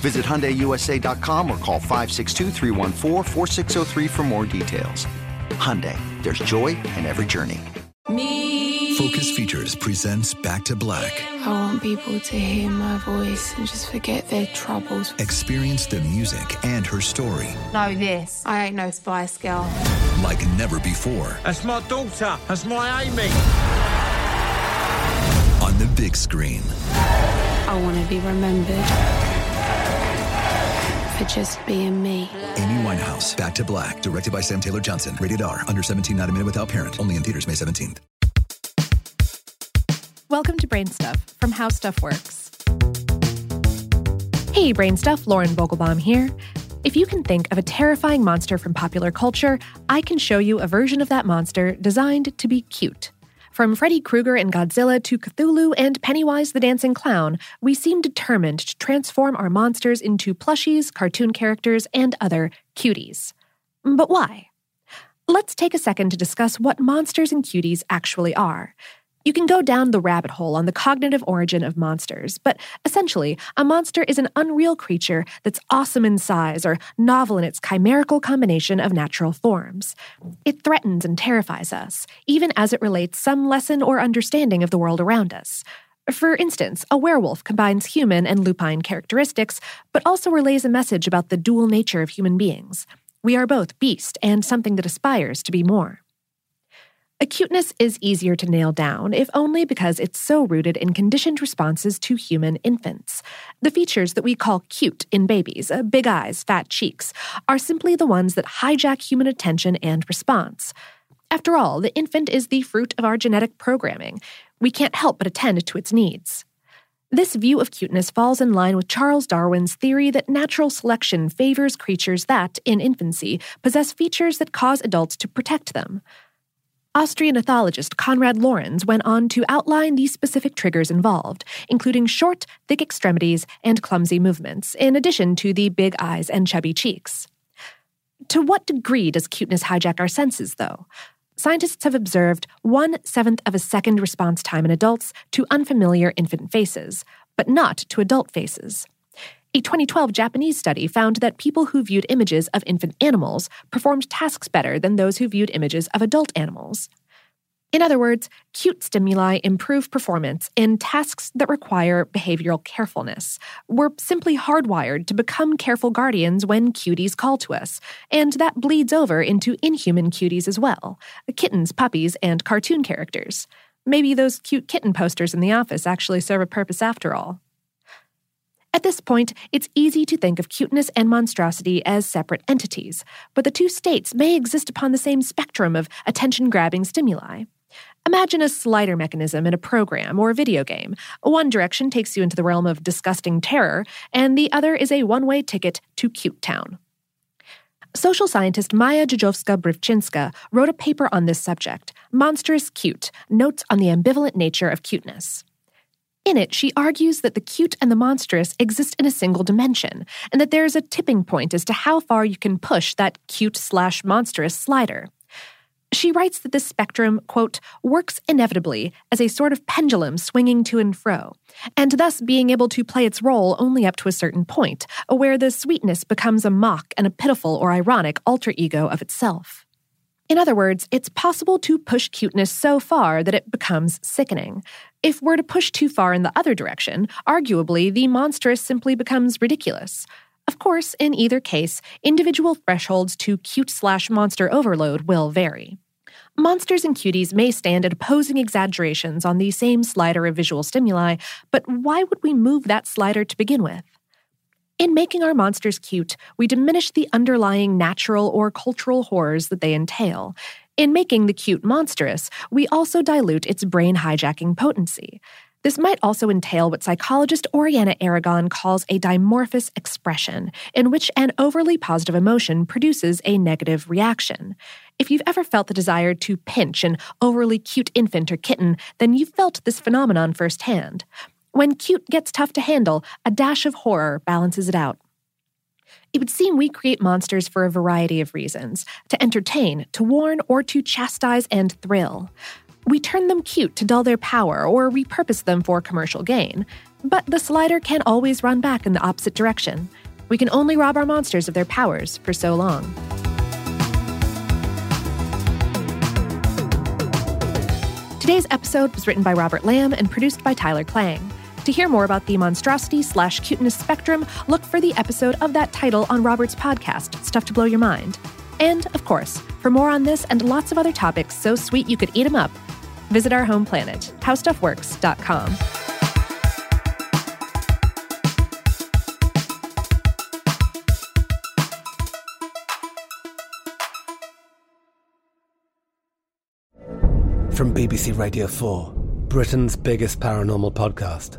Visit HyundaiUSA.com or call 562 for more details. Hyundai, there's joy in every journey. Me. Focus Features presents Back to Black. I want people to hear my voice and just forget their troubles. Experience the music and her story. Know this. I ain't no Spice Girl. Like never before. That's my daughter. That's my Amy. On the big screen. I want to be remembered for just being me. Amy Winehouse, Back to Black, directed by Sam Taylor Johnson. Rated R, under 17, not a minute without parent. Only in theaters May 17th. Welcome to Brain Stuff from How Stuff Works. Hey, Brain Stuff, Lauren Vogelbaum here. If you can think of a terrifying monster from popular culture, I can show you a version of that monster designed to be cute. From Freddy Krueger and Godzilla to Cthulhu and Pennywise the Dancing Clown, we seem determined to transform our monsters into plushies, cartoon characters, and other cuties. But why? Let's take a second to discuss what monsters and cuties actually are. You can go down the rabbit hole on the cognitive origin of monsters, but essentially, a monster is an unreal creature that's awesome in size or novel in its chimerical combination of natural forms. It threatens and terrifies us, even as it relates some lesson or understanding of the world around us. For instance, a werewolf combines human and lupine characteristics, but also relays a message about the dual nature of human beings. We are both beast and something that aspires to be more. Acuteness is easier to nail down, if only because it's so rooted in conditioned responses to human infants. The features that we call cute in babies, uh, big eyes, fat cheeks, are simply the ones that hijack human attention and response. After all, the infant is the fruit of our genetic programming. We can't help but attend to its needs. This view of cuteness falls in line with Charles Darwin's theory that natural selection favors creatures that, in infancy, possess features that cause adults to protect them. Austrian ethologist Konrad Lorenz went on to outline the specific triggers involved, including short, thick extremities and clumsy movements, in addition to the big eyes and chubby cheeks. To what degree does cuteness hijack our senses, though? Scientists have observed one seventh of a second response time in adults to unfamiliar infant faces, but not to adult faces. A 2012 Japanese study found that people who viewed images of infant animals performed tasks better than those who viewed images of adult animals. In other words, cute stimuli improve performance in tasks that require behavioral carefulness. We're simply hardwired to become careful guardians when cuties call to us, and that bleeds over into inhuman cuties as well kittens, puppies, and cartoon characters. Maybe those cute kitten posters in the office actually serve a purpose after all. At this point, it's easy to think of cuteness and monstrosity as separate entities, but the two states may exist upon the same spectrum of attention grabbing stimuli. Imagine a slider mechanism in a program or a video game. One direction takes you into the realm of disgusting terror, and the other is a one way ticket to Cute Town. Social scientist Maya Brzozowska Brywczynska wrote a paper on this subject, Monstrous Cute Notes on the Ambivalent Nature of Cuteness. In it, she argues that the cute and the monstrous exist in a single dimension, and that there is a tipping point as to how far you can push that cute slash monstrous slider. She writes that this spectrum, quote, works inevitably as a sort of pendulum swinging to and fro, and thus being able to play its role only up to a certain point, where the sweetness becomes a mock and a pitiful or ironic alter ego of itself. In other words, it's possible to push cuteness so far that it becomes sickening. If we're to push too far in the other direction, arguably the monstrous simply becomes ridiculous. Of course, in either case, individual thresholds to cute slash monster overload will vary. Monsters and cuties may stand at opposing exaggerations on the same slider of visual stimuli, but why would we move that slider to begin with? In making our monsters cute, we diminish the underlying natural or cultural horrors that they entail. In making the cute monstrous, we also dilute its brain hijacking potency. This might also entail what psychologist Oriana Aragon calls a dimorphous expression, in which an overly positive emotion produces a negative reaction. If you've ever felt the desire to pinch an overly cute infant or kitten, then you've felt this phenomenon firsthand. When cute gets tough to handle, a dash of horror balances it out. It would seem we create monsters for a variety of reasons to entertain, to warn, or to chastise and thrill. We turn them cute to dull their power or repurpose them for commercial gain. But the slider can't always run back in the opposite direction. We can only rob our monsters of their powers for so long. Today's episode was written by Robert Lamb and produced by Tyler Klang. To hear more about the monstrosity slash cuteness spectrum, look for the episode of that title on Robert's podcast, Stuff to Blow Your Mind. And, of course, for more on this and lots of other topics so sweet you could eat them up, visit our home planet, howstuffworks.com. From BBC Radio 4, Britain's biggest paranormal podcast